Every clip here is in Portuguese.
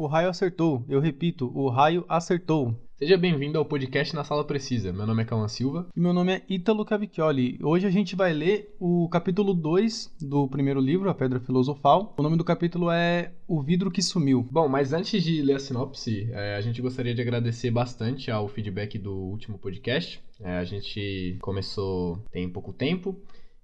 O raio acertou. Eu repito, o raio acertou. Seja bem-vindo ao podcast Na Sala Precisa. Meu nome é Cauã Silva. E meu nome é Ítalo Cavicchioli. Hoje a gente vai ler o capítulo 2 do primeiro livro, A Pedra Filosofal. O nome do capítulo é O Vidro que Sumiu. Bom, mas antes de ler a sinopse, é, a gente gostaria de agradecer bastante ao feedback do último podcast. É, a gente começou tem pouco tempo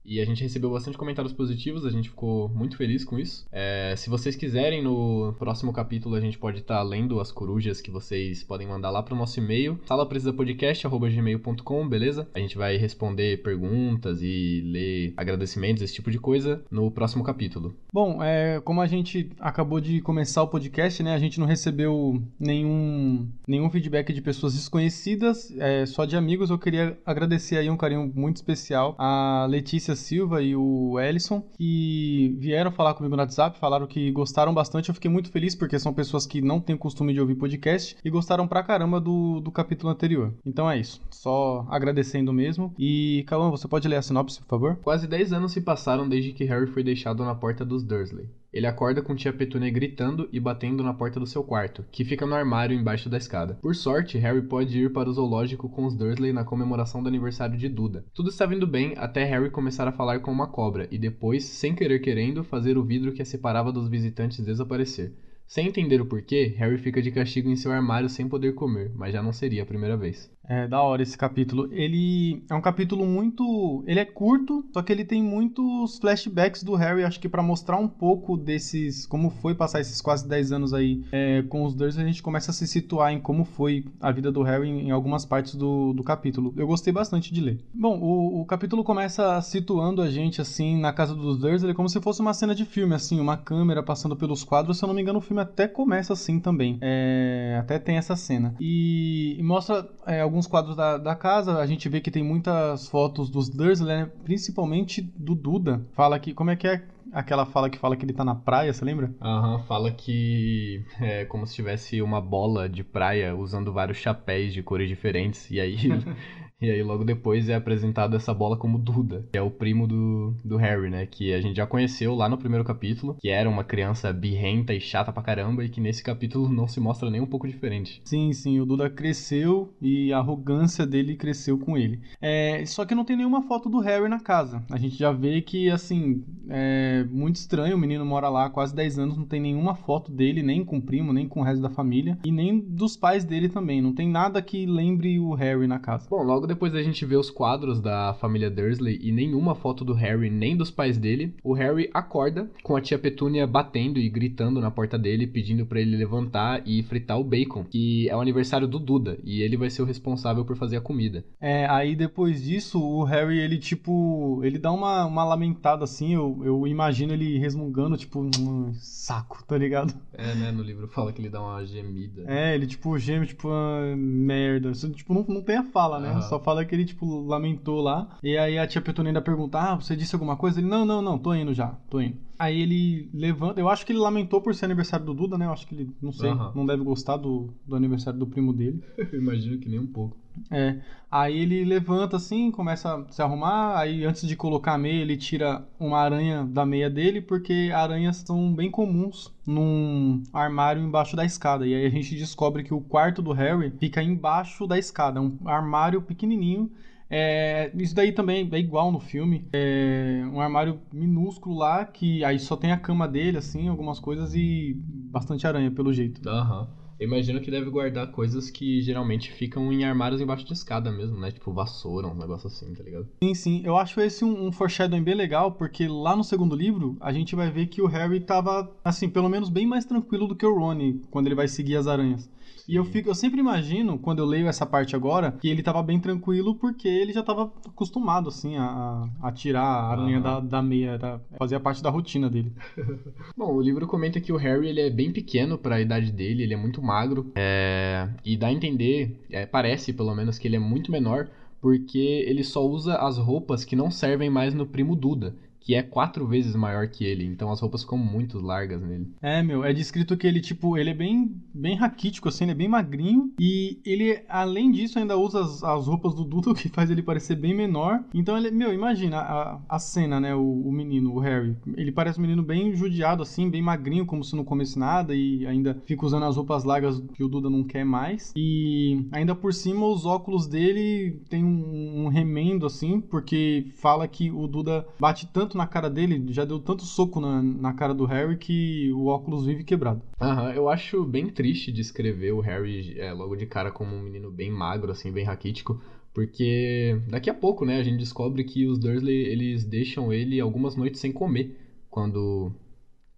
e a gente recebeu bastante comentários positivos, a gente ficou muito feliz com isso. É, se vocês quiserem, no próximo capítulo a gente pode estar tá lendo as corujas que vocês podem mandar lá para o nosso e-mail, salaprecisapodcast.gmail.com, beleza? A gente vai responder perguntas e ler agradecimentos, esse tipo de coisa, no próximo capítulo. Bom, é, como a gente acabou de começar o podcast, né, a gente não recebeu nenhum, nenhum feedback de pessoas desconhecidas, é, só de amigos. Eu queria agradecer aí um carinho muito especial a Letícia Silva e o Ellison, que vieram falar comigo no WhatsApp, falaram que gostaram bastante. Eu fiquei muito feliz porque são pessoas que não têm o costume de ouvir podcast e gostaram pra caramba do, do capítulo anterior. Então é isso. Só agradecendo mesmo. E, Cauã, você pode ler a sinopse, por favor? Quase 10 anos se passaram desde que Harry foi deixado na porta dos Dursley. Ele acorda com tia Petúnia gritando e batendo na porta do seu quarto, que fica no armário embaixo da escada. Por sorte, Harry pode ir para o zoológico com os Dursley na comemoração do aniversário de Duda. Tudo está vindo bem até Harry começar a falar com uma cobra e depois, sem querer querendo, fazer o vidro que a separava dos visitantes desaparecer. Sem entender o porquê, Harry fica de castigo em seu armário sem poder comer, mas já não seria a primeira vez. É da hora esse capítulo. Ele é um capítulo muito. Ele é curto, só que ele tem muitos flashbacks do Harry, acho que para mostrar um pouco desses. como foi passar esses quase 10 anos aí é, com os Dursley, a gente começa a se situar em como foi a vida do Harry em, em algumas partes do, do capítulo. Eu gostei bastante de ler. Bom, o, o capítulo começa situando a gente assim na casa dos Dursley como se fosse uma cena de filme, assim, uma câmera passando pelos quadros. Se eu não me engano, o filme até começa assim também. É, até tem essa cena. E, e mostra é, alguns quadros da, da casa, a gente vê que tem muitas fotos dos Dursley, né? principalmente do Duda. Fala que. Como é que é aquela fala que fala que ele tá na praia, você lembra? Aham, uhum, fala que é como se tivesse uma bola de praia usando vários chapéus de cores diferentes. E aí E aí logo depois é apresentado essa bola como Duda, que é o primo do, do Harry, né? Que a gente já conheceu lá no primeiro capítulo, que era uma criança birrenta e chata pra caramba, e que nesse capítulo não se mostra nem um pouco diferente. Sim, sim, o Duda cresceu e a arrogância dele cresceu com ele. É, só que não tem nenhuma foto do Harry na casa. A gente já vê que, assim, é muito estranho, o menino mora lá há quase 10 anos, não tem nenhuma foto dele, nem com o primo, nem com o resto da família, e nem dos pais dele também. Não tem nada que lembre o Harry na casa. Bom, logo logo depois da gente ver os quadros da família Dursley e nenhuma foto do Harry nem dos pais dele, o Harry acorda com a tia Petúnia batendo e gritando na porta dele, pedindo para ele levantar e fritar o bacon, que é o aniversário do Duda, e ele vai ser o responsável por fazer a comida. É, aí depois disso, o Harry, ele tipo, ele dá uma, uma lamentada assim, eu, eu imagino ele resmungando, tipo, um saco, tá ligado? É, né, no livro fala que ele dá uma gemida. É, ele tipo geme, tipo, ah, merda. Isso, tipo, não, não tem a fala, né? Só fala que ele, tipo, lamentou lá. E aí a tia Petúnia ainda pergunta: Ah, você disse alguma coisa? Ele: Não, não, não, tô indo já, tô indo. Aí ele levanta. Eu acho que ele lamentou por ser aniversário do Duda, né? Eu acho que ele, não sei, uhum. não deve gostar do, do aniversário do primo dele. Imagino que nem um pouco. É. Aí ele levanta assim, começa a se arrumar. Aí antes de colocar a meia, ele tira uma aranha da meia dele, porque aranhas são bem comuns num armário embaixo da escada. E aí a gente descobre que o quarto do Harry fica embaixo da escada. É um armário pequenininho é, isso daí também é igual no filme. É um armário minúsculo lá, que aí só tem a cama dele, assim, algumas coisas e bastante aranha, pelo jeito. Aham. Uhum. Eu imagino que deve guardar coisas que geralmente ficam em armários embaixo de escada mesmo, né? Tipo vassoura, um negócio assim, tá ligado? Sim, sim. Eu acho esse um, um foreshadowing bem legal, porque lá no segundo livro, a gente vai ver que o Harry tava, assim, pelo menos bem mais tranquilo do que o Rony, quando ele vai seguir as aranhas. E eu fico, eu sempre imagino, quando eu leio essa parte agora, que ele tava bem tranquilo porque ele já tava acostumado, assim, a, a tirar a aranha da, da meia, da, fazia parte da rotina dele. Bom, o livro comenta que o Harry ele é bem pequeno para a idade dele, ele é muito magro, é, e dá a entender, é, parece pelo menos, que ele é muito menor porque ele só usa as roupas que não servem mais no primo Duda que é quatro vezes maior que ele. Então as roupas ficam muito largas nele. É, meu, é descrito que ele, tipo, ele é bem, bem raquítico, assim, ele é bem magrinho. E ele, além disso, ainda usa as, as roupas do Duda, o que faz ele parecer bem menor. Então ele, meu, imagina a, a cena, né? O, o menino, o Harry. Ele parece um menino bem judiado, assim, bem magrinho, como se não comesse nada. E ainda fica usando as roupas largas que o Duda não quer mais. E ainda por cima, os óculos dele tem um, um remendo, assim, porque fala que o Duda bate tanto na cara dele, já deu tanto soco na, na cara do Harry que o óculos vive quebrado. Aham, eu acho bem triste descrever o Harry é, logo de cara como um menino bem magro, assim, bem raquítico. Porque daqui a pouco, né, a gente descobre que os Dursley, eles deixam ele algumas noites sem comer. Quando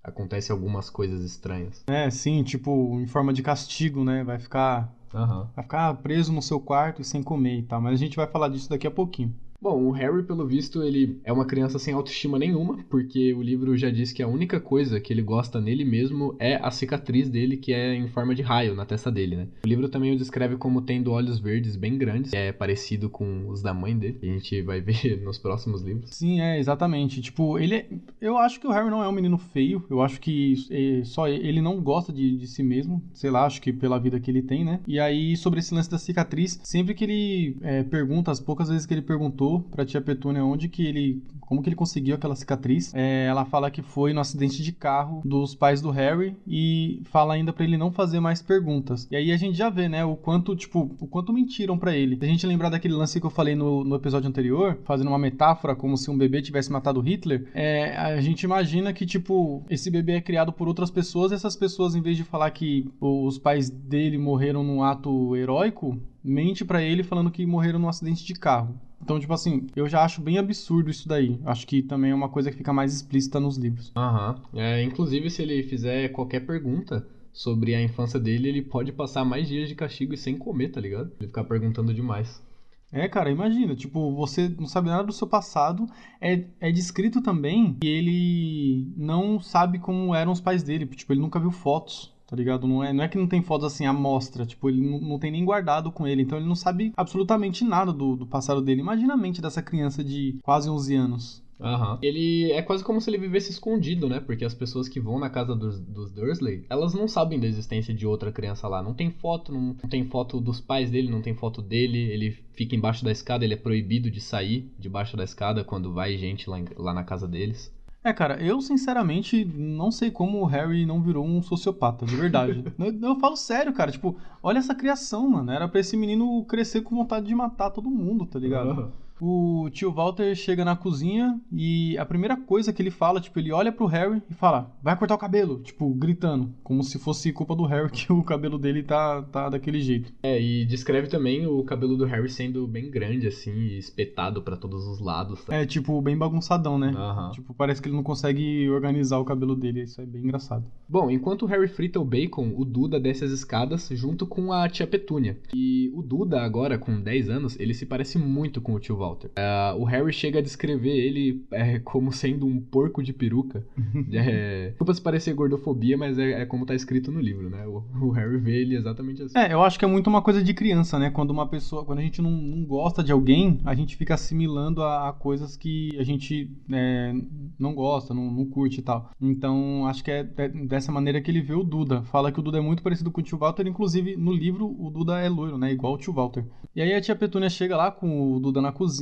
acontece algumas coisas estranhas. É, sim, tipo, em forma de castigo, né? Vai ficar. Aham. Vai ficar preso no seu quarto e sem comer e tal. Mas a gente vai falar disso daqui a pouquinho. Bom, o Harry, pelo visto, ele é uma criança sem autoestima nenhuma, porque o livro já diz que a única coisa que ele gosta nele mesmo é a cicatriz dele, que é em forma de raio na testa dele, né? O livro também o descreve como tendo olhos verdes bem grandes, é parecido com os da mãe dele, que a gente vai ver nos próximos livros. Sim, é, exatamente. Tipo, ele é... Eu acho que o Harry não é um menino feio. Eu acho que é, só ele não gosta de, de si mesmo. Sei lá, acho que pela vida que ele tem, né? E aí, sobre esse lance da cicatriz, sempre que ele é, pergunta, as poucas vezes que ele perguntou pra tia Petúnia onde que ele. Como que ele conseguiu aquela cicatriz? É, ela fala que foi no acidente de carro dos pais do Harry e fala ainda pra ele não fazer mais perguntas. E aí a gente já vê, né, o quanto, tipo, o quanto mentiram pra ele. Se a gente lembrar daquele lance que eu falei no, no episódio anterior, fazendo uma metáfora como se um bebê tivesse matado Hitler, é, a gente imagina que, tipo, esse bebê é criado por outras pessoas e essas pessoas, em vez de falar que os pais dele morreram num ato heróico, mente pra ele falando que morreram num acidente de carro. Então, tipo assim, eu já acho bem absurdo isso daí. Acho que também é uma coisa que fica mais explícita nos livros. Aham. É, inclusive, se ele fizer qualquer pergunta sobre a infância dele, ele pode passar mais dias de castigo e sem comer, tá ligado? Ele ficar perguntando demais. É, cara, imagina, tipo, você não sabe nada do seu passado. É, é descrito também que ele não sabe como eram os pais dele. Tipo, ele nunca viu fotos tá ligado? Não é, não é que não tem fotos assim à mostra, tipo, ele não, não tem nem guardado com ele, então ele não sabe absolutamente nada do, do passado dele. Imagina a mente dessa criança de quase 11 anos. Aham. Ele é quase como se ele vivesse escondido, né? Porque as pessoas que vão na casa dos, dos Dursley, elas não sabem da existência de outra criança lá. Não tem foto, não, não tem foto dos pais dele, não tem foto dele. Ele fica embaixo da escada, ele é proibido de sair debaixo da escada quando vai gente lá, em- lá na casa deles. É, cara, eu sinceramente não sei como o Harry não virou um sociopata, de verdade. eu, eu falo sério, cara, tipo, olha essa criação, mano. Era pra esse menino crescer com vontade de matar todo mundo, tá ligado? Aham. O tio Walter chega na cozinha e a primeira coisa que ele fala, tipo, ele olha pro Harry e fala: Vai cortar o cabelo, tipo, gritando, como se fosse culpa do Harry que o cabelo dele tá, tá daquele jeito. É, e descreve também o cabelo do Harry sendo bem grande, assim, e espetado pra todos os lados. Tá? É, tipo, bem bagunçadão, né? Aham. Tipo, parece que ele não consegue organizar o cabelo dele, isso é bem engraçado. Bom, enquanto o Harry frita o bacon, o Duda desce as escadas junto com a tia Petúnia. E o Duda, agora com 10 anos, ele se parece muito com o tio Walter. É, o Harry chega a descrever ele é, como sendo um porco de peruca. é, desculpa se parecer gordofobia, mas é, é como tá escrito no livro, né? O, o Harry vê ele exatamente assim. É, eu acho que é muito uma coisa de criança, né? Quando uma pessoa, quando a gente não, não gosta de alguém, a gente fica assimilando a, a coisas que a gente é, não gosta, não, não curte e tal. Então, acho que é de- dessa maneira que ele vê o Duda. Fala que o Duda é muito parecido com o tio Walter, inclusive no livro o Duda é loiro, né? Igual o tio Walter. E aí a tia Petúnia chega lá com o Duda na cozinha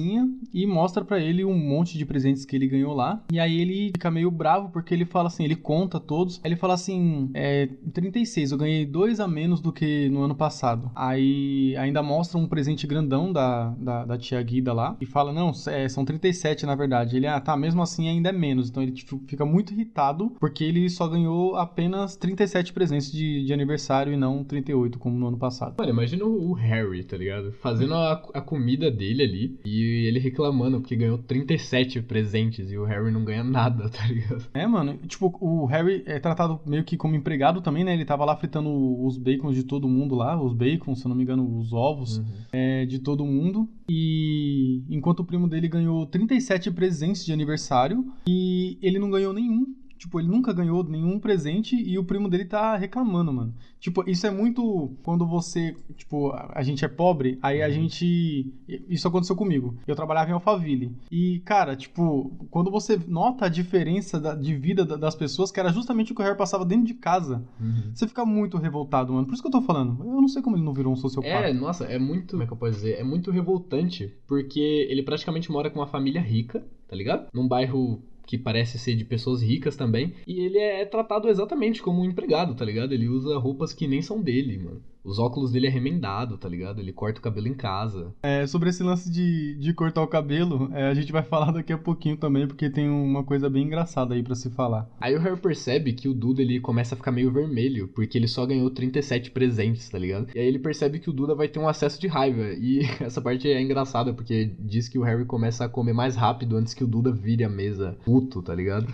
e mostra pra ele um monte de presentes que ele ganhou lá. E aí ele fica meio bravo porque ele fala assim, ele conta todos. Ele fala assim, é 36, eu ganhei dois a menos do que no ano passado. Aí ainda mostra um presente grandão da, da, da tia Guida lá e fala, não, é, são 37 na verdade. Ele, ah, tá, mesmo assim ainda é menos. Então ele tipo, fica muito irritado porque ele só ganhou apenas 37 presentes de, de aniversário e não 38 como no ano passado. Mano, imagina o Harry, tá ligado? Fazendo a, a comida dele ali e ele reclamando porque ganhou 37 presentes e o Harry não ganha nada, tá ligado? É, mano, tipo, o Harry é tratado meio que como empregado também, né? Ele tava lá fritando os bacons de todo mundo lá, os bacons, se eu não me engano, os ovos é, de todo mundo. E enquanto o primo dele ganhou 37 presentes de aniversário e ele não ganhou nenhum. Tipo, ele nunca ganhou nenhum presente e o primo dele tá reclamando, mano. Tipo, isso é muito quando você, tipo, a gente é pobre, aí a gente. Isso aconteceu comigo. Eu trabalhava em Alphaville. E, cara, tipo, quando você nota a diferença da, de vida da- das pessoas, que era justamente o que o Harry passava dentro de casa, você fica muito revoltado, mano. Por isso que eu tô falando. Eu não sei como ele não virou um sociopata. É, nossa, é muito. Como é que eu posso dizer? É muito revoltante, porque ele praticamente mora com uma família rica, tá ligado? Num bairro que parece ser de pessoas ricas também. E ele é tratado exatamente como um empregado, tá ligado? Ele usa roupas que nem são dele, mano. Os óculos dele é remendado, tá ligado? Ele corta o cabelo em casa. É, sobre esse lance de, de cortar o cabelo, é, a gente vai falar daqui a pouquinho também, porque tem uma coisa bem engraçada aí pra se falar. Aí o Harry percebe que o Duda ele começa a ficar meio vermelho, porque ele só ganhou 37 presentes, tá ligado? E aí ele percebe que o Duda vai ter um acesso de raiva. E essa parte é engraçada, porque diz que o Harry começa a comer mais rápido antes que o Duda vire a mesa puto, tá ligado?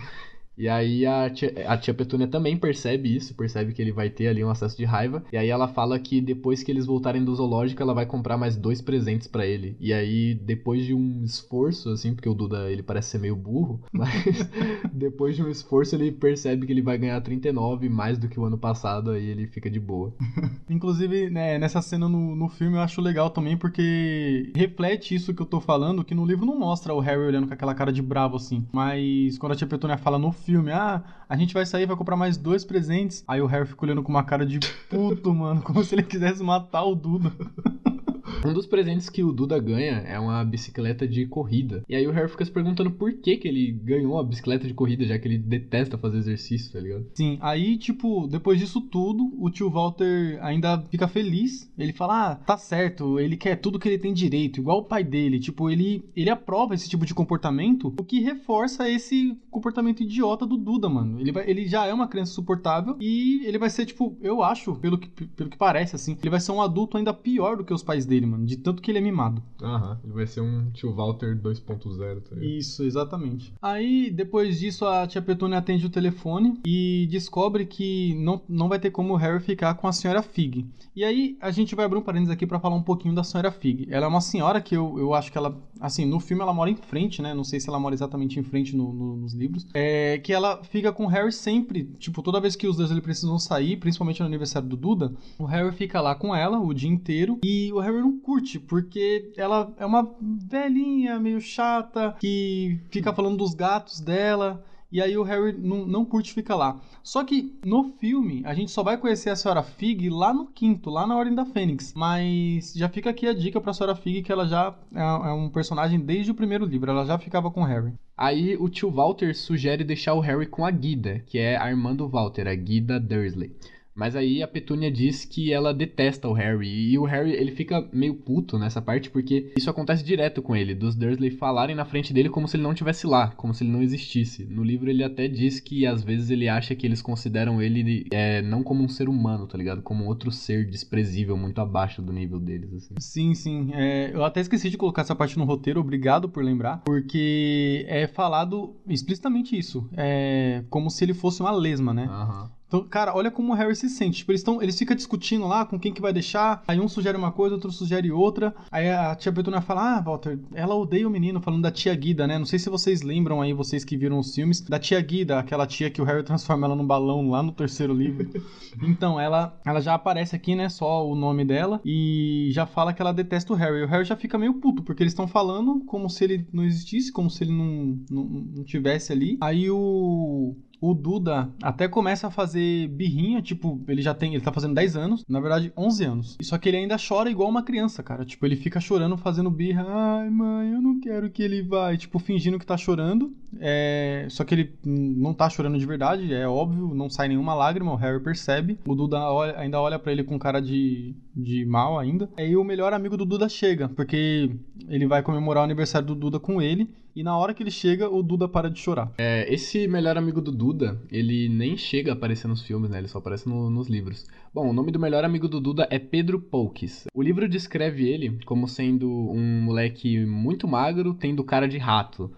E aí a tia, a tia Petúnia também percebe isso, percebe que ele vai ter ali um acesso de raiva. E aí ela fala que depois que eles voltarem do zoológico, ela vai comprar mais dois presentes pra ele. E aí, depois de um esforço, assim, porque o Duda ele parece ser meio burro, mas depois de um esforço ele percebe que ele vai ganhar 39 mais do que o ano passado, aí ele fica de boa. Inclusive, né, nessa cena no, no filme eu acho legal também, porque reflete isso que eu tô falando, que no livro não mostra o Harry olhando com aquela cara de bravo assim. Mas quando a tia Petúnia fala no filme, ah, a gente vai sair, vai comprar mais dois presentes. Aí o Harry fica olhando com uma cara de puto, mano, como se ele quisesse matar o Duda. Um dos presentes que o Duda ganha é uma bicicleta de corrida. E aí o Harry fica se perguntando por que, que ele ganhou a bicicleta de corrida, já que ele detesta fazer exercício, tá ligado? Sim, aí, tipo, depois disso tudo, o tio Walter ainda fica feliz. Ele fala, ah, tá certo, ele quer tudo que ele tem direito, igual o pai dele. Tipo, ele, ele aprova esse tipo de comportamento, o que reforça esse comportamento idiota do Duda, mano. Ele, vai, ele já é uma criança suportável e ele vai ser, tipo, eu acho, pelo que, pelo que parece, assim, ele vai ser um adulto ainda pior do que os pais dele, mano, de tanto que ele é mimado. Aham, ele vai ser um tio Walter 2.0, tá ligado? Isso, exatamente. Aí, depois disso, a tia Petúnia atende o telefone e descobre que não, não vai ter como o Harry ficar com a senhora Fig. E aí, a gente vai abrir um parênteses aqui pra falar um pouquinho da senhora Fig. Ela é uma senhora que eu, eu acho que ela, assim, no filme ela mora em frente, né? Não sei se ela mora exatamente em frente no- no- nos livros. É que ela fica com o Harry sempre, tipo, toda vez que os dois ele precisam sair, principalmente no aniversário do Duda, o Harry fica lá com ela o dia inteiro e o Harry não curte, porque ela é uma velhinha meio chata que fica falando dos gatos dela. E aí o Harry não, não curte ficar lá. Só que no filme, a gente só vai conhecer a Senhora Fig lá no quinto, lá na Ordem da Fênix. Mas já fica aqui a dica pra Senhora Fig que ela já é, é um personagem desde o primeiro livro. Ela já ficava com o Harry. Aí o tio Walter sugere deixar o Harry com a Guida, que é a irmã do Walter, a Guida Dursley. Mas aí a Petúnia diz que ela detesta o Harry. E o Harry, ele fica meio puto nessa parte, porque isso acontece direto com ele, dos Dursley falarem na frente dele como se ele não estivesse lá, como se ele não existisse. No livro ele até diz que às vezes ele acha que eles consideram ele é, não como um ser humano, tá ligado? Como outro ser desprezível, muito abaixo do nível deles, assim. Sim, sim. É, eu até esqueci de colocar essa parte no roteiro, obrigado por lembrar, porque é falado explicitamente isso. É como se ele fosse uma lesma, né? Aham. Então, cara, olha como o Harry se sente. Tipo, eles, tão, eles ficam discutindo lá com quem que vai deixar. Aí um sugere uma coisa, outro sugere outra. Aí a tia Petúnia fala: Ah, Walter, ela odeia o menino, falando da tia Guida, né? Não sei se vocês lembram aí, vocês que viram os filmes, da tia Guida, aquela tia que o Harry transforma ela num balão lá no terceiro livro. então, ela, ela já aparece aqui, né? Só o nome dela. E já fala que ela detesta o Harry. E o Harry já fica meio puto, porque eles estão falando como se ele não existisse, como se ele não, não, não tivesse ali. Aí o o Duda até começa a fazer birrinha, tipo, ele já tem, ele tá fazendo 10 anos, na verdade 11 anos. Só que ele ainda chora igual uma criança, cara. Tipo, ele fica chorando, fazendo birra. Ai, mãe, eu não quero que ele vá. E, tipo, fingindo que tá chorando. É... Só que ele não tá chorando de verdade, é óbvio, não sai nenhuma lágrima, o Harry percebe. O Duda olha- ainda olha pra ele com cara de, de mal ainda. Aí o melhor amigo do Duda chega, porque ele vai comemorar o aniversário do Duda com ele. E na hora que ele chega, o Duda para de chorar. É, esse melhor amigo do Duda, ele nem chega a aparecer nos filmes, né? Ele só aparece no- nos livros. Bom, o nome do melhor amigo do Duda é Pedro Poukes. O livro descreve ele como sendo um moleque muito magro, tendo cara de rato.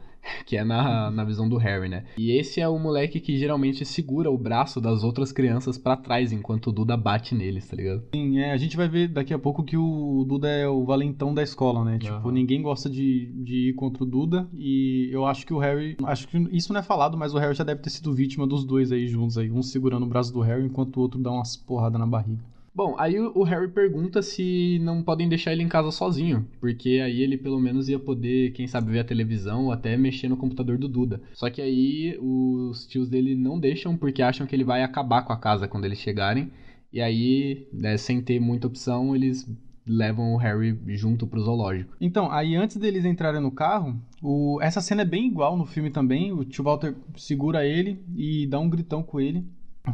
Que é na, na visão do Harry, né? E esse é o moleque que geralmente segura o braço das outras crianças para trás enquanto o Duda bate neles, tá ligado? Sim, é, a gente vai ver daqui a pouco que o Duda é o valentão da escola, né? Tipo, Aham. ninguém gosta de, de ir contra o Duda e eu acho que o Harry, acho que isso não é falado, mas o Harry já deve ter sido vítima dos dois aí juntos aí, um segurando o braço do Harry enquanto o outro dá umas porradas na barriga. Bom, aí o Harry pergunta se não podem deixar ele em casa sozinho, porque aí ele pelo menos ia poder, quem sabe, ver a televisão ou até mexer no computador do Duda. Só que aí os tios dele não deixam porque acham que ele vai acabar com a casa quando eles chegarem. E aí, né, sem ter muita opção, eles levam o Harry junto pro zoológico. Então, aí antes deles entrarem no carro, o... essa cena é bem igual no filme também. O tio Walter segura ele e dá um gritão com ele.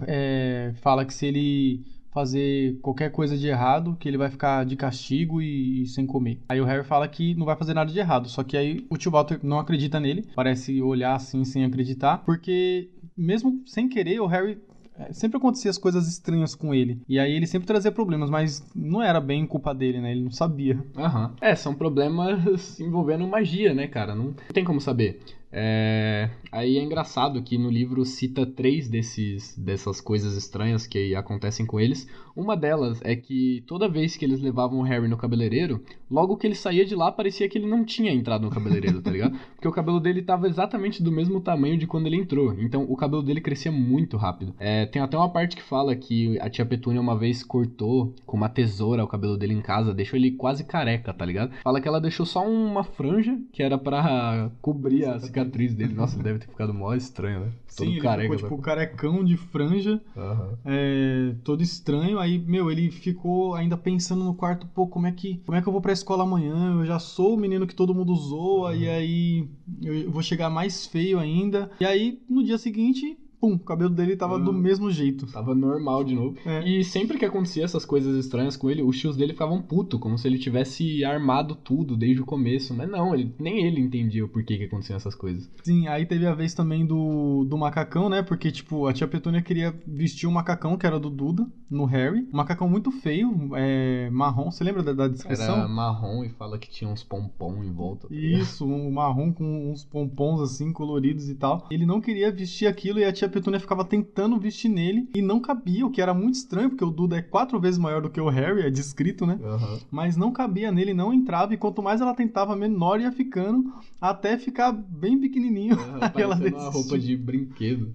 É, Fala que se ele fazer qualquer coisa de errado, que ele vai ficar de castigo e, e sem comer. Aí o Harry fala que não vai fazer nada de errado. Só que aí o tio Walter não acredita nele. Parece olhar assim sem acreditar. Porque mesmo sem querer, o Harry é, sempre acontecia as coisas estranhas com ele. E aí ele sempre trazia problemas, mas não era bem culpa dele, né? Ele não sabia. Aham. É, são problemas envolvendo magia, né, cara? Não tem como saber. É... Aí é engraçado que no livro cita três desses, dessas coisas estranhas que acontecem com eles. Uma delas é que toda vez que eles levavam o Harry no cabeleireiro, logo que ele saía de lá parecia que ele não tinha entrado no cabeleireiro, tá ligado? Porque o cabelo dele tava exatamente do mesmo tamanho de quando ele entrou. Então o cabelo dele crescia muito rápido. É, tem até uma parte que fala que a tia Petúnia uma vez cortou com uma tesoura o cabelo dele em casa, deixou ele quase careca, tá ligado? Fala que ela deixou só uma franja que era pra cobrir a cicatriz dele. Nossa, deve ter ficado mó estranho, né? Todo Sim, ele careca. ficou tipo carecão de franja. Aham. é, todo estranho. Aí, meu, ele ficou ainda pensando no quarto, pô, como é que, como é que eu vou pra escola amanhã? Eu já sou o menino que todo mundo zoa, e aí eu vou chegar mais feio ainda. E aí, no dia seguinte, pum, o cabelo dele tava do Uhum. mesmo jeito. Tava normal de novo. É. E sempre que acontecia essas coisas estranhas com ele, os tios dele ficavam puto, como se ele tivesse armado tudo desde o começo. Mas não, ele, nem ele entendia o porquê que aconteciam essas coisas. Sim, aí teve a vez também do, do macacão, né? Porque, tipo, a tia Petúnia queria vestir um macacão que era do Duda, no Harry. Um macacão muito feio, é, marrom. Você lembra da, da descrição? Era marrom e fala que tinha uns pompom em volta. tá? Isso, um marrom com uns pompons assim, coloridos e tal. Ele não queria vestir aquilo e a tia Petúnia ficava tentando vestir nele e não cabia, o que era muito estranho, porque o Duda é quatro vezes maior do que o Harry, é descrito, né? Aham. Mas não cabia nele, não entrava, e quanto mais ela tentava, menor ia ficando, até ficar bem pequenininho. Aí ela uma roupa de brinquedo.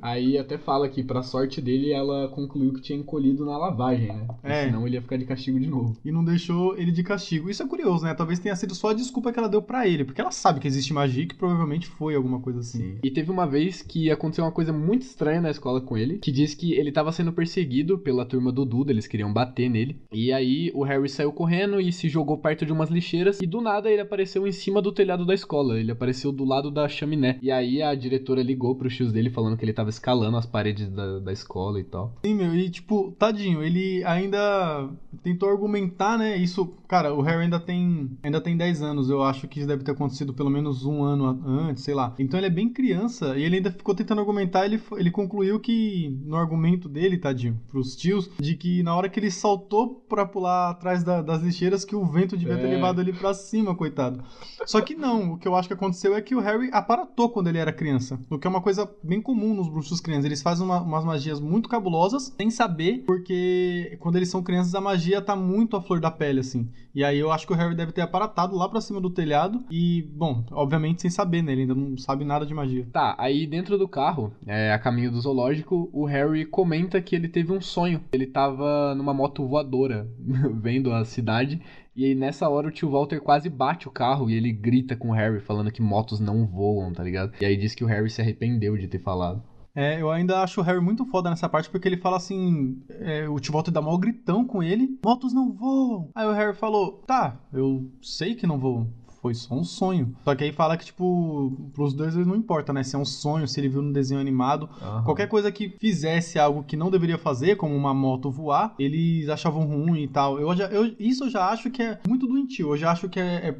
Aí até fala que, pra sorte dele, ela concluiu que tinha encolhido na lavagem, né? Porque É. Senão ele ia ficar de castigo de novo. E não deixou ele de castigo. Isso é curioso, né? Talvez tenha sido só a desculpa que ela deu pra ele, porque ela sabe que existe magia e que provavelmente foi alguma coisa assim. E teve uma vez que aconteceu uma coisa muito estranha na escola com ele, que diz que ele tava sendo perseguido pela turma do Duda, eles queriam bater nele. E aí o Harry saiu correndo e se jogou perto de umas lixeiras e do nada ele apareceu em cima do telhado da escola, ele apareceu do lado da chaminé. E aí a diretora ligou pro tios dele falando que ele tava escalando as paredes da, da escola e tal. Sim, meu, e tipo, tadinho, ele ainda tentou argumentar, né? Isso, cara, o Harry ainda tem ainda tem 10 anos, eu acho que isso deve ter acontecido pelo menos um ano antes, sei lá. Então ele é bem criança e ele ainda ficou tentando argumentar, ele, ele concluiu que no argumento dele, tadinho, pros tios, de que na hora que ele saltou pra pular atrás da- das lixeiras, que o vento devia ter É. levado ele pra cima, coitado. Só que não, o que eu acho que aconteceu é que o Harry aparatou quando ele era criança, o que é uma coisa bem comum nos bruxos crianças. Eles fazem uma- umas magias muito cabulosas sem saber, porque quando eles são crianças a magia tá muito à flor da pele, assim. E aí eu acho que o Harry deve ter aparatado lá pra cima do telhado e, bom, obviamente sem saber, né? Ele ainda não sabe nada de magia. Tá, aí dentro do carro, é, a caminho do zoológico, o Harry comenta que ele teve um sonho. Ele tava numa moto voadora, vendo a cidade, e aí nessa hora o tio Walter quase bate o carro e ele grita com o Harry, falando que motos não voam, tá ligado? E aí diz que o Harry se arrependeu de ter falado. É, eu ainda acho o Harry muito foda nessa parte, porque ele fala assim: é, o Tio Walter dá maior gritão com ele, motos não voam. Aí o Harry falou: tá, eu sei que não voam. Foi só um sonho. Só que aí fala que, tipo, pros dois não importa, né? Se é um sonho, se ele viu no desenho animado. Qualquer coisa que fizesse algo que não deveria fazer, como uma moto voar, eles achavam ruim e tal. Eu já, eu, isso eu já acho que é muito doentio. Eu já acho que é, é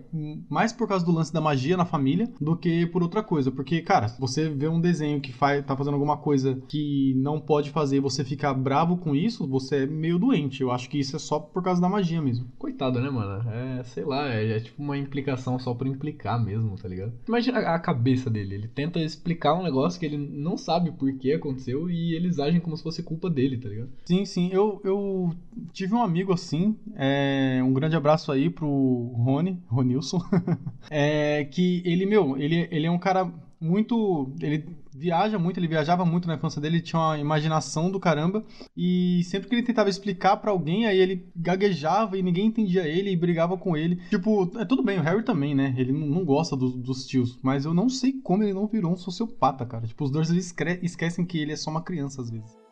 mais por causa do lance da magia na família do que por outra coisa. Porque, cara, você vê um desenho que faz, tá fazendo alguma coisa que não pode fazer e você ficar bravo com isso, você é meio doente. Eu acho que isso é só por causa da magia mesmo. Coitado, né, mano? É, sei lá, é, é tipo uma implicação explicação só por implicar mesmo, tá ligado? Imagina a, cabeça dele. Ele tenta explicar um negócio que ele não sabe por que aconteceu e eles agem como se fosse culpa dele, tá ligado? Sim, sim. Eu, eu tive um amigo assim. É, um grande abraço aí pro Rony, Ronilson. é, que ele, meu, ele, ele é um cara muito. Ele viaja muito, ele viajava muito na infância dele, ele tinha uma imaginação do caramba. E sempre que ele tentava explicar para alguém, aí ele gaguejava e ninguém entendia ele e brigava com ele. Tipo, é tudo bem, o Harry também, né? Ele não gosta do, dos tios, mas eu não sei como ele não virou um sociopata, cara. Tipo, os dois eles esquecem que ele é só uma criança às vezes.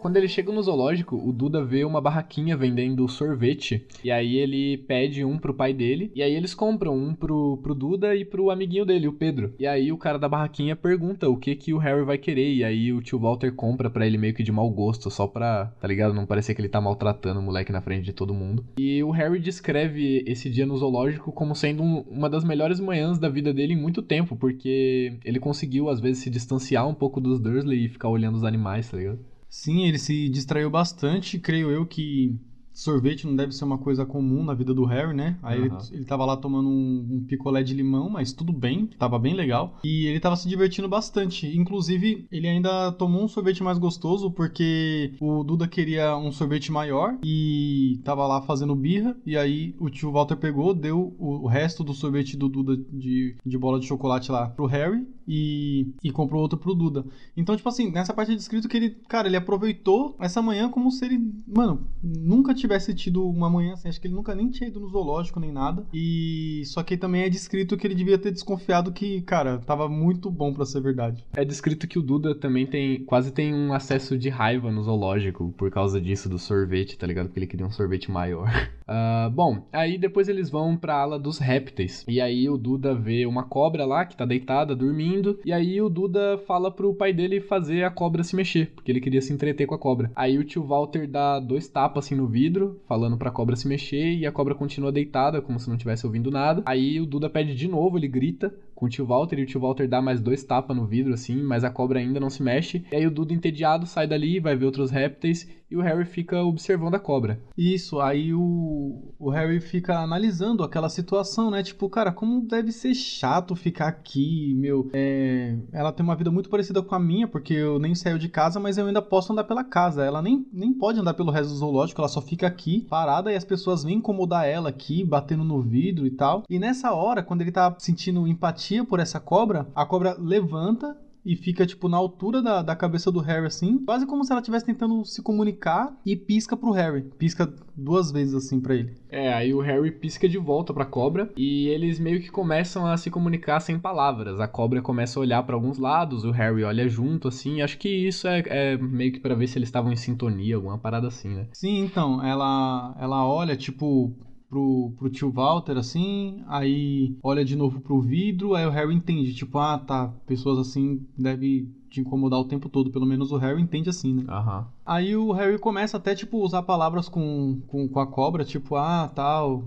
Quando ele chega no zoológico, o Duda vê uma barraquinha vendendo sorvete. E aí ele pede um pro pai dele. E aí eles compram um pro, pro Duda e pro amiguinho dele, o Pedro. E aí o cara da barraquinha pergunta o que que o Harry vai querer. E aí o tio Walter compra pra ele meio que de mau gosto, só pra, tá ligado? Não parecer que ele tá maltratando o moleque na frente de todo mundo. E o Harry descreve esse dia no zoológico como sendo um, uma das melhores manhãs da vida dele em muito tempo, porque ele conseguiu às vezes se distanciar um pouco dos Dursley e ficar olhando os animais, tá ligado? Sim, ele se distraiu bastante. Creio eu que sorvete não deve ser uma coisa comum na vida do Harry, né? Aí uhum. ele, ele tava lá tomando um, um, picolé de limão, mas tudo bem, tava bem legal. E ele tava se divertindo bastante. Inclusive, ele ainda tomou um sorvete mais gostoso, porque o Duda queria um sorvete maior e tava lá fazendo birra. E aí o tio Walter pegou, deu o, o resto do sorvete do Duda de, de bola de chocolate lá pro Harry e, e comprou outro pro Duda. Então, tipo assim, nessa parte é descrito que ele, cara, ele aproveitou essa manhã como se ele, mano, nunca tivesse tido uma manhã assim. Acho que ele nunca nem tinha ido no zoológico nem nada. E só que também é descrito que ele devia ter desconfiado que, cara, tava muito bom para ser verdade. É descrito que o Duda também tem, quase tem um acesso de raiva no zoológico por causa disso do sorvete, tá ligado? Porque ele queria um sorvete maior. Uh, bom, aí depois eles vão pra ala dos répteis. E aí o Duda vê uma cobra lá que tá deitada, dormindo. E aí o Duda fala pro pai dele fazer a cobra se mexer, porque ele queria se entreter com a cobra. Aí o tio Walter dá dois tapas assim no vidro, falando pra cobra se mexer. E a cobra continua deitada, como se não tivesse ouvindo nada. Aí o Duda pede de novo, ele grita com o tio Walter. E o tio Walter dá mais dois tapas no vidro, assim, mas a cobra ainda não se mexe. E aí o Duda, entediado, sai dali, vai ver outros répteis e o Harry fica observando a cobra. Isso, aí o, o Harry fica analisando aquela situação, né? Tipo, cara, como deve ser chato ficar aqui, meu. É... Ela tem uma vida muito parecida com a minha, porque eu nem saio de casa, mas eu ainda posso andar pela casa. Ela nem, nem pode andar pelo resto do zoológico, ela só fica aqui, parada, e as pessoas vêm incomodar ela aqui, batendo no vidro e tal. E nessa hora, quando ele tá sentindo empatia por essa cobra, a cobra levanta e fica, tipo, na altura da, da cabeça do Harry, assim, quase como se ela estivesse tentando se comunicar e pisca pro Harry. Pisca duas vezes, assim, para ele. É, aí o Harry pisca de volta pra cobra e eles meio que começam a se comunicar sem palavras. A cobra começa a olhar para alguns lados, o Harry olha junto, assim. Acho que isso é, é meio que para ver se eles estavam em sintonia, alguma parada assim, né? Sim, então, ela, ela olha, tipo, pro, pro tio Walter, assim, aí olha de novo pro vidro, aí o Harry entende, tipo, ah, tá, pessoas assim devem te incomodar o tempo todo, pelo menos o Harry entende assim, né? Aham. Aí o Harry começa até, tipo, usar palavras com, com, com a cobra, tipo, ah, tal,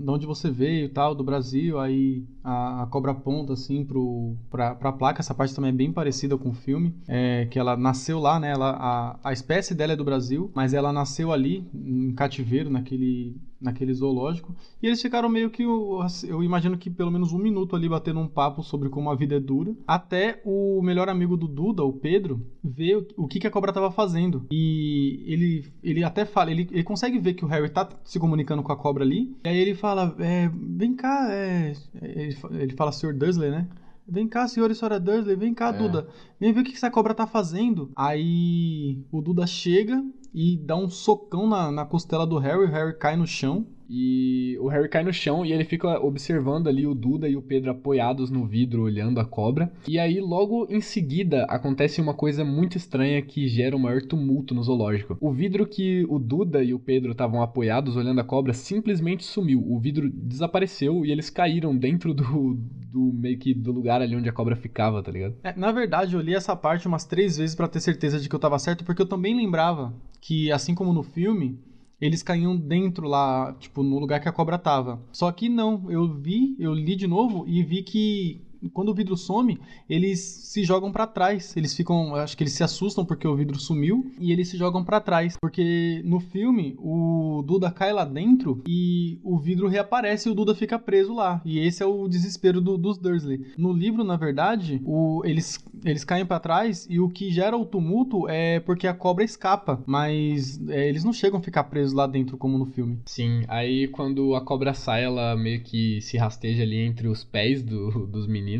de onde você veio, tal, do Brasil, aí a, a cobra aponta, assim, pro, pra, pra placa, essa parte também é bem parecida com o filme, é, que ela nasceu lá, né, ela, a, a espécie dela é do Brasil, mas ela nasceu ali, em cativeiro, naquele naquele zoológico. E eles ficaram meio que, eu imagino que pelo menos um minuto ali batendo um papo sobre como a vida é dura. Até o melhor amigo do Duda, o Pedro, ver o que, que a cobra estava fazendo. E ele, ele até fala, ele, ele consegue ver que o Harry tá se comunicando com a cobra ali. E aí ele fala: é, Vem cá, é... ele, ele fala Sr. Dursley, né? Vem cá, senhor e senhora Dursley, vem cá, é. Duda. Vem ver o que essa cobra tá fazendo. Aí o Duda chega e dá um socão na, na costela do Harry, o Harry cai no chão. E o Harry cai no chão e ele fica observando ali o Duda e o Pedro apoiados no vidro, olhando a cobra. E aí, logo em seguida, acontece uma coisa muito estranha que gera o maior tumulto no zoológico. O vidro que o Duda e o Pedro estavam apoiados olhando a cobra simplesmente sumiu. O vidro desapareceu e eles caíram dentro do, do meio que do lugar ali onde a cobra ficava, tá ligado? É, na verdade, eu li essa parte umas três vezes para ter certeza de que eu tava certo, porque eu também lembrava que, assim como no filme, eles caíam dentro lá, tipo, no lugar que a cobra tava. Só que não, eu vi, eu li de novo e vi que quando o vidro some, eles se jogam para trás. Eles ficam, acho que eles se assustam porque o vidro sumiu e eles se jogam para trás, porque no filme o Duda cai lá dentro e o vidro reaparece e o Duda fica preso lá. E esse é o desespero do, dos Dursley. No livro, na verdade, o, eles, eles caem para trás e o que gera o tumulto é porque a cobra escapa, mas é, eles não chegam a ficar presos lá dentro como no filme. Sim, aí quando a cobra sai, ela meio que se rasteja ali entre os pés do, dos meninos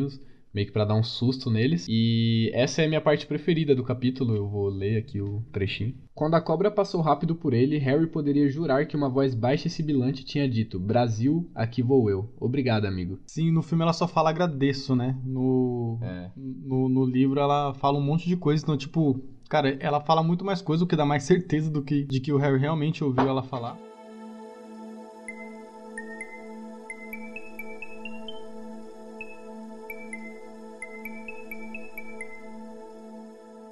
meio que para dar um susto neles. E essa é a minha parte preferida do capítulo, eu vou ler aqui o trechinho. Quando a cobra passou rápido por ele, Harry poderia jurar que uma voz baixa e sibilante tinha dito: Brasil, aqui vou eu. Obrigado, amigo. Sim, no filme ela só fala agradeço, né? No, é. no, no livro ela fala um monte de coisa, então, tipo, cara, ela fala muito mais coisa, o que dá mais certeza do que de que o Harry realmente ouviu ela falar.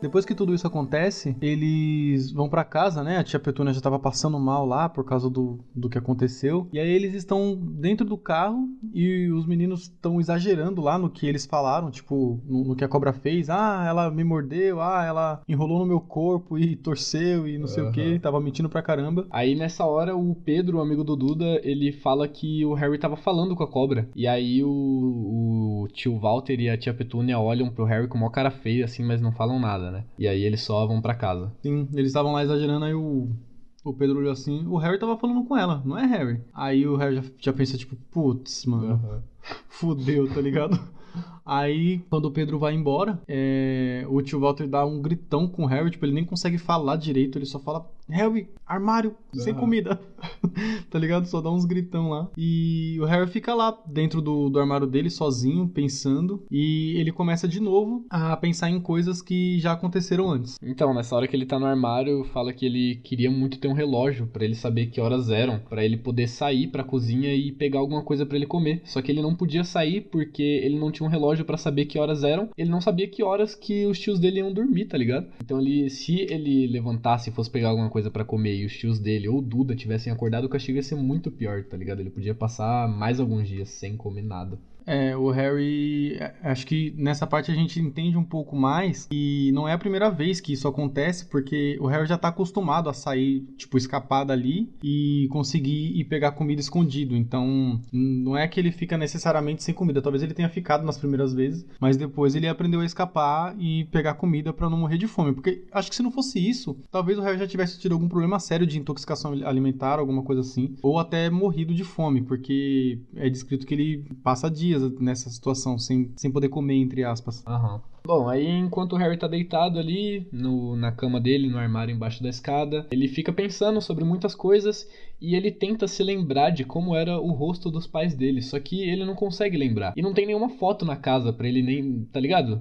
Depois que tudo isso acontece, eles vão para casa, né? A tia Petúnia já tava passando mal lá por causa do, do que aconteceu. E aí eles estão dentro do carro e os meninos estão exagerando lá no que eles falaram, tipo, no, no, que a cobra fez. Ah, ela me mordeu, ah, ela enrolou no meu corpo e torceu e não sei uhum. o que. Tava mentindo pra caramba. Aí nessa hora o Pedro, o amigo do Duda, ele fala que o Harry tava falando com a cobra. E aí o, o tio Walter e a tia Petúnia olham pro Harry com uma cara feia, assim, mas não falam nada, né? E aí eles só vão para casa. Sim, eles estavam lá exagerando, aí o, o Pedro olhou assim, o Harry tava falando com ela, não é Harry? Aí o Harry já, já pensa, tipo, putz, mano, uhum. fudeu, tá ligado? Aí, quando o Pedro vai embora, é... o tio Walter dá um gritão com o Harry, tipo, ele nem consegue falar direito, ele só fala, Harry, armário, uhum. sem comida. tá ligado? Só dá uns gritão lá. E o Harry fica lá dentro do, do armário dele, sozinho, pensando. E ele começa de novo a pensar em coisas que já aconteceram antes. Então, nessa hora que ele tá no armário, fala que ele queria muito ter um relógio para ele saber que horas eram, para ele poder sair pra cozinha e pegar alguma coisa para ele comer. Só que ele não podia sair porque ele não tinha um relógio para saber que horas eram. Ele não sabia que horas que os tios dele iam dormir, tá ligado? Então ele, se ele levantasse e fosse pegar alguma coisa para comer e os tios dele ou Duda tivessem acordado, o castigo ia ser muito pior, tá ligado? Ele podia passar mais alguns dias sem comer nada. É, o Harry, é, acho que nessa parte a gente entende um pouco mais e não é a primeira vez que isso acontece, porque o Harry já tá acostumado a sair, tipo, escapar dali e conseguir ir pegar comida escondido. Então, não é que ele fica necessariamente sem comida, talvez ele tenha ficado nas primeiras vezes, mas depois ele aprendeu a escapar e pegar comida para não morrer de fome, porque acho que se não fosse isso, talvez o Harry já tivesse tido algum problema sério de intoxicação alimentar, alguma coisa assim, ou até morrido de fome, porque é descrito que ele passa dias dias nessa situação, sem, sem poder comer, entre aspas. Aham. Uhum. Bom, aí enquanto o Harry tá deitado ali no, na cama dele, no armário embaixo da escada, ele fica pensando sobre muitas coisas e ele tenta se lembrar de como era o rosto dos pais dele, só que ele não consegue lembrar. E não tem nenhuma foto na casa para ele nem, tá ligado?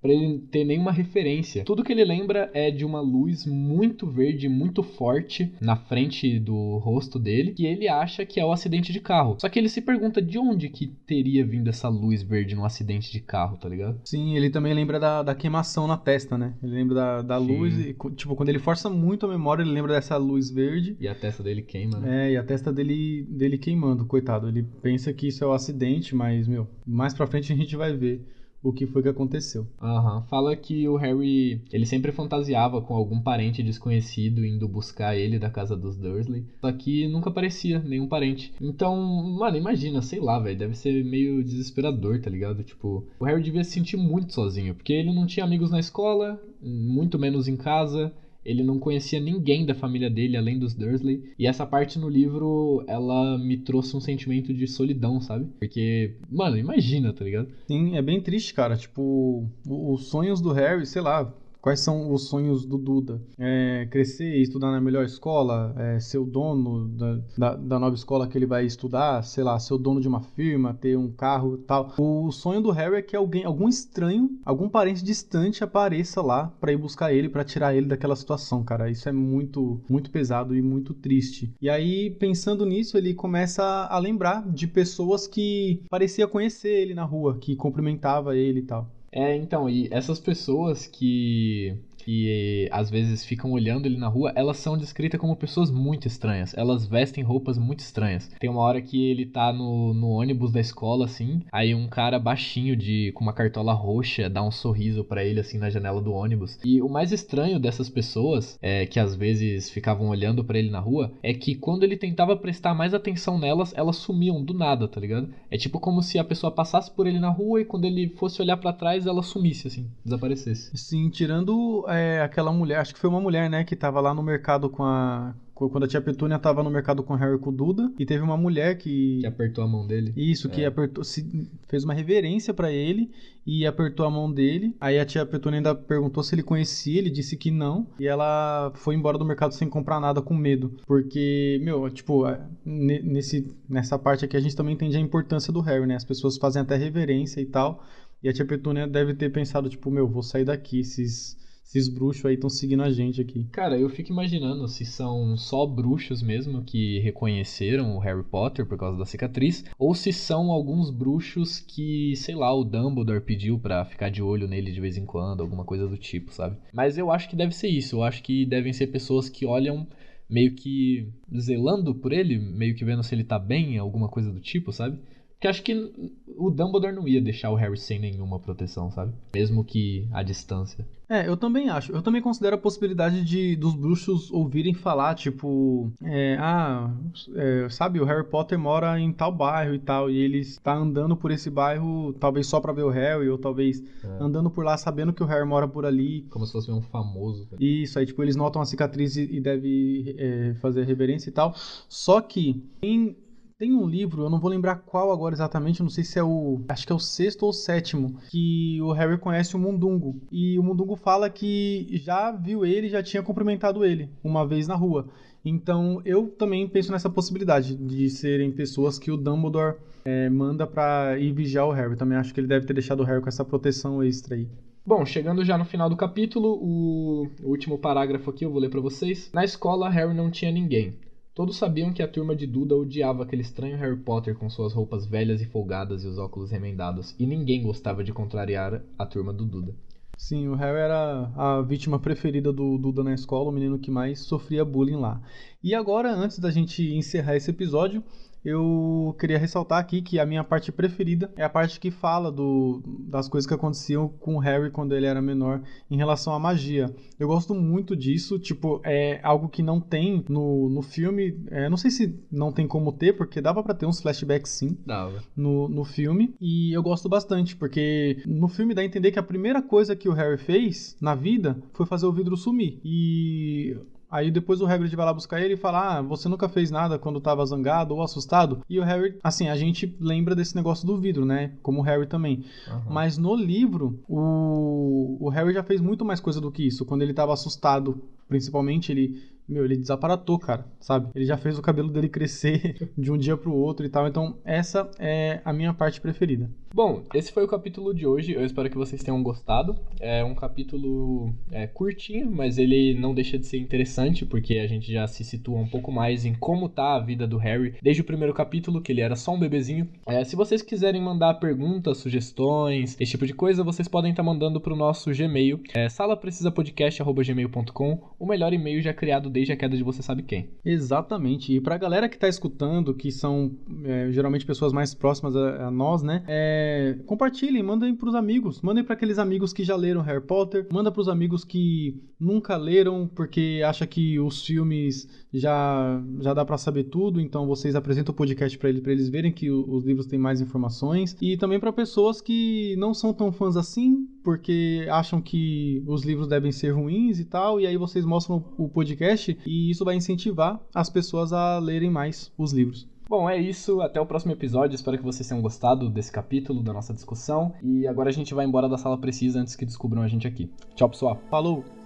Para ele ter nenhuma referência. Tudo que ele lembra é de uma luz muito verde, muito forte na frente do rosto dele, que ele acha que é o acidente de carro. Só que ele se pergunta de onde que teria vindo essa luz verde no acidente de carro, tá ligado? Sim, ele também lembra da, da queimação na testa, né? Ele lembra da, da luz e, tipo, quando ele força muito a memória, ele lembra dessa luz verde. E a testa dele queima, né? É, e a testa dele, dele queimando, coitado. Ele pensa que isso é o um acidente, mas, meu, mais pra frente a gente vai ver o que foi que aconteceu. Aham. Fala que o Harry, ele sempre fantasiava com algum parente desconhecido indo buscar ele da casa dos Dursley, só que nunca aparecia nenhum parente. Então, mano, imagina, sei lá, velho, deve ser meio desesperador, tá ligado? Tipo, o Harry devia se sentir muito sozinho, porque ele não tinha amigos na escola, muito menos em casa, ele não conhecia ninguém da família dele além dos Dursley. E essa parte no livro, ela me trouxe um sentimento de solidão, sabe? Porque, mano, imagina, tá ligado? Sim, é bem triste, cara. Tipo, os sonhos do Harry, sei lá, Quais são os sonhos do Duda? É crescer estudar na melhor escola? É ser o dono da, da, da, nova escola que ele vai estudar? Sei lá, ser o dono de uma firma, ter um carro tal. O sonho do Harry é que alguém, algum estranho, algum parente distante apareça lá para ir buscar ele, para tirar ele daquela situação, cara. Isso é muito, muito pesado e muito triste. E aí, pensando nisso, ele começa a lembrar de pessoas que parecia conhecer ele na rua, que cumprimentava ele e tal. É, então, e essas pessoas que que às vezes ficam olhando ele na rua, elas são descritas como pessoas muito estranhas. Elas vestem roupas muito estranhas. Tem uma hora que ele tá no, no ônibus da escola, assim, aí um cara baixinho de com uma cartola roxa dá um sorriso para ele, assim, na janela do ônibus. E o mais estranho dessas pessoas, é, que às vezes ficavam olhando para ele na rua, é que quando ele tentava prestar mais atenção nelas, elas sumiam do nada, tá ligado? É tipo como se a pessoa passasse por ele na rua e quando ele fosse olhar para trás, ela sumisse, assim, desaparecesse. Sim, tirando é, aquela mulher, acho que foi uma mulher, né, que tava lá no mercado com a quando a tia Petúnia tava no mercado com o Harry e com o Duda, e teve uma mulher que. Que apertou a mão dele. Isso, que é. apertou. Se, fez uma reverência para ele e apertou a mão dele. Aí a tia Petúnia ainda perguntou se ele conhecia, ele disse que não. E ela foi embora do mercado sem comprar nada, com medo. Porque, meu, tipo, nesse, nessa parte aqui a gente também entende a importância do Harry, né? As pessoas fazem até reverência e tal. E a tia Petúnia deve ter pensado, tipo, meu, vou sair daqui, esses esses bruxos aí estão seguindo a gente aqui. Cara, eu fico imaginando se são só bruxos mesmo que reconheceram o Harry Potter por causa da cicatriz, ou se são alguns bruxos que, sei lá, o Dumbledore pediu para ficar de olho nele de vez em quando, alguma coisa do tipo, sabe? Mas eu acho que deve ser isso. Eu acho que devem ser pessoas que olham meio que zelando por ele, meio que vendo se ele tá bem, alguma coisa do tipo, sabe? Porque acho que o Dumbledore não ia deixar o Harry sem nenhuma proteção, sabe? Mesmo que à distância. É, eu também acho. Eu também considero a possibilidade de dos bruxos ouvirem falar, tipo, é, ah, é, sabe, o Harry Potter mora em tal bairro e tal, e ele está andando por esse bairro, talvez só pra ver o Harry, ou talvez é. andando por lá sabendo que o Harry mora por ali. Como se fosse um famoso. Cara. Isso, aí, tipo, eles notam a cicatriz e, e devem é, fazer reverência e tal. Só que em tem um livro, eu não vou lembrar qual agora exatamente, não sei se é o. Acho que é o sexto ou o sétimo, que o Harry conhece o Mundungo. E o Mundungo fala que já viu ele, já tinha cumprimentado ele uma vez na rua. Então eu também penso nessa possibilidade de serem pessoas que o Dumbledore é, manda para ir vigiar o Harry. Também acho que ele deve ter deixado o Harry com essa proteção extra aí. Bom, chegando já no final do capítulo, o último parágrafo aqui eu vou ler para vocês. Na escola, Harry não tinha ninguém. Todos sabiam que a turma de Duda odiava aquele estranho Harry Potter com suas roupas velhas e folgadas e os óculos remendados, e ninguém gostava de contrariar a turma do Duda. Sim, o Harry era a vítima preferida do Duda na escola, o menino que mais sofria bullying lá. E agora, antes da gente encerrar esse episódio, eu queria ressaltar aqui que a minha parte preferida é a parte que fala do, das coisas que aconteciam com o Harry quando ele era menor em relação à magia. Eu gosto muito disso, tipo, é algo que não tem no, no filme. É, não sei se não tem como ter, porque dava para ter uns flashbacks sim. Dava. No, no filme. E eu gosto bastante, porque no filme dá a entender que a primeira coisa que o Harry fez na vida foi fazer o vidro sumir. E Aí depois o Hagrid vai lá buscar ele e fala: Ah, você nunca fez nada quando tava zangado ou assustado. E o Harry, assim, a gente lembra desse negócio do vidro, né? Como o Harry também. Uhum. Mas no livro, o... o Harry já fez muito mais coisa do que isso. Quando ele tava assustado, principalmente, ele meu, ele desaparatou, cara, sabe? Ele já fez o cabelo dele crescer de um dia pro outro e tal. Então, essa é a minha parte preferida. Bom, esse foi o capítulo de hoje. Eu espero que vocês tenham gostado. É um capítulo é, curtinho, mas ele não deixa de ser interessante, porque a gente já se situa um pouco mais em como tá a vida do Harry desde o primeiro capítulo, que ele era só um bebezinho. É, se vocês quiserem mandar perguntas, sugestões, esse tipo de coisa, vocês podem estar tá mandando pro nosso Gmail, é salaprecisapodcast.gmail.com, o melhor e-mail já criado desde desde a queda de você sabe quem. Exatamente. E pra galera que tá escutando, que são é, geralmente pessoas mais próximas a, a nós, né? É, compartilhem, mandem pros amigos. Mandem para aqueles amigos que já leram Harry Potter. Manda pros amigos que nunca leram porque acha que os filmes já já dá para saber tudo, então vocês apresentam o podcast para eles para eles verem que os livros têm mais informações e também para pessoas que não são tão fãs assim, porque acham que os livros devem ser ruins e tal, e aí vocês mostram o podcast e isso vai incentivar as pessoas a lerem mais os livros. Bom, é isso. Até o próximo episódio. Espero que vocês tenham gostado desse capítulo, da nossa discussão. E agora a gente vai embora da sala precisa antes que descubram a gente aqui. Tchau, pessoal. Falou!